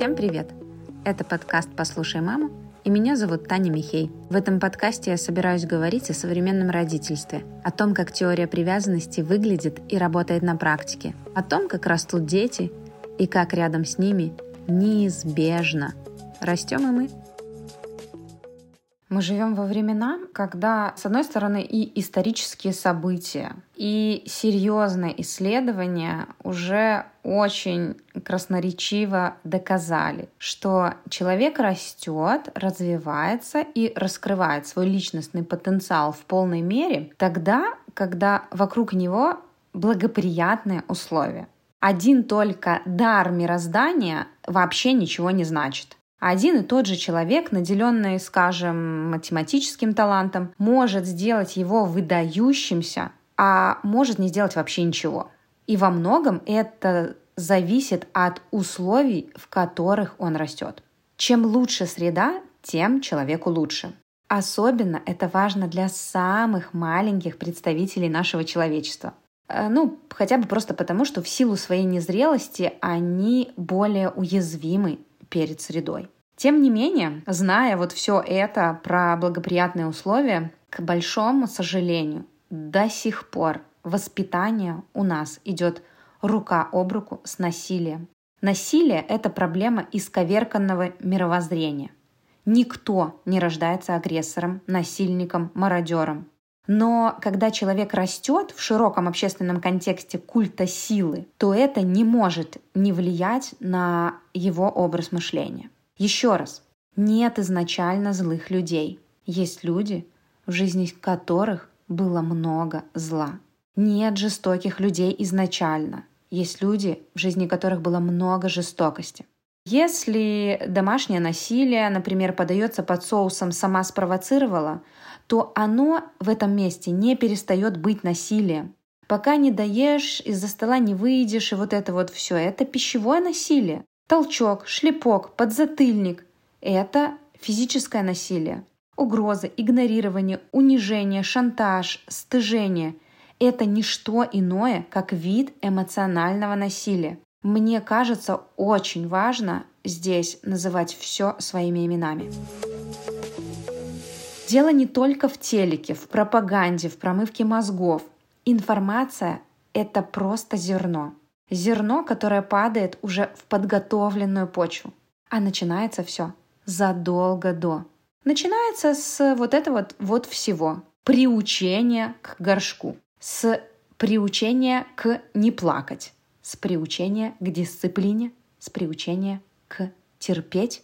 Всем привет! Это подкаст «Послушай маму» и меня зовут Таня Михей. В этом подкасте я собираюсь говорить о современном родительстве, о том, как теория привязанности выглядит и работает на практике, о том, как растут дети и как рядом с ними неизбежно растем и мы. Мы живем во времена, когда, с одной стороны, и исторические события, и серьезные исследования уже очень красноречиво доказали, что человек растет, развивается и раскрывает свой личностный потенциал в полной мере тогда, когда вокруг него благоприятные условия. Один только дар мироздания вообще ничего не значит. Один и тот же человек, наделенный, скажем, математическим талантом, может сделать его выдающимся, а может не сделать вообще ничего. И во многом это зависит от условий, в которых он растет. Чем лучше среда, тем человеку лучше. Особенно это важно для самых маленьких представителей нашего человечества. Э, ну, хотя бы просто потому, что в силу своей незрелости они более уязвимы перед средой. Тем не менее, зная вот все это про благоприятные условия, к большому сожалению, до сих пор воспитание у нас идет рука об руку с насилием. Насилие – это проблема исковерканного мировоззрения. Никто не рождается агрессором, насильником, мародером. Но когда человек растет в широком общественном контексте культа силы, то это не может не влиять на его образ мышления. Еще раз, нет изначально злых людей. Есть люди, в жизни которых было много зла. Нет жестоких людей изначально. Есть люди, в жизни которых было много жестокости. Если домашнее насилие, например, подается под соусом «сама спровоцировала», то оно в этом месте не перестает быть насилием. Пока не доешь, из-за стола не выйдешь, и вот это вот все, это пищевое насилие. Толчок, шлепок, подзатыльник – это физическое насилие. Угрозы, игнорирование, унижение, шантаж, стыжение – это не что иное, как вид эмоционального насилия. Мне кажется, очень важно здесь называть все своими именами. Дело не только в телеке, в пропаганде, в промывке мозгов. Информация — это просто зерно. Зерно, которое падает уже в подготовленную почву. А начинается все задолго до. Начинается с вот этого вот, вот всего. Приучения к горшку. С приучения к не плакать. С приучения к дисциплине. С приучения к терпеть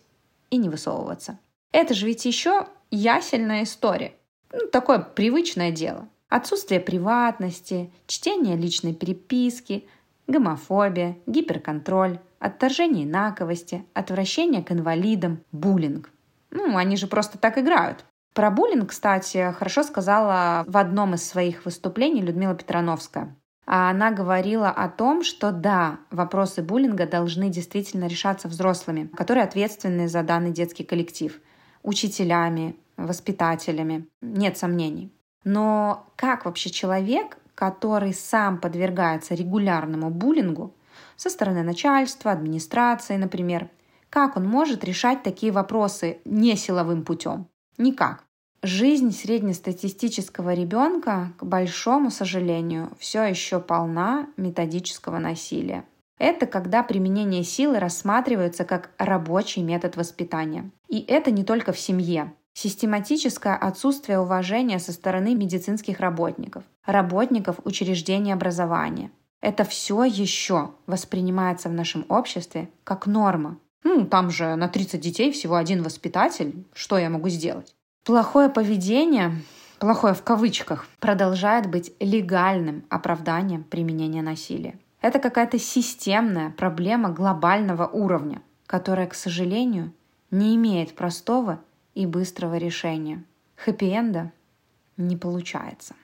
и не высовываться. Это же ведь еще ясельная история. Ну, такое привычное дело. Отсутствие приватности, чтение личной переписки, гомофобия, гиперконтроль, отторжение инаковости, отвращение к инвалидам, буллинг. Ну, они же просто так играют. Про буллинг, кстати, хорошо сказала в одном из своих выступлений Людмила Петрановская. А она говорила о том, что да, вопросы буллинга должны действительно решаться взрослыми, которые ответственны за данный детский коллектив – учителями, воспитателями, нет сомнений. Но как вообще человек, который сам подвергается регулярному буллингу со стороны начальства, администрации, например, как он может решать такие вопросы не силовым путем? Никак. Жизнь среднестатистического ребенка, к большому сожалению, все еще полна методического насилия. Это когда применение силы рассматривается как рабочий метод воспитания. И это не только в семье. Систематическое отсутствие уважения со стороны медицинских работников, работников учреждений образования. Это все еще воспринимается в нашем обществе как норма. Ну, там же на 30 детей всего один воспитатель. Что я могу сделать? Плохое поведение, плохое в кавычках, продолжает быть легальным оправданием применения насилия. Это какая-то системная проблема глобального уровня, которая, к сожалению, не имеет простого и быстрого решения. Хэппи-энда не получается.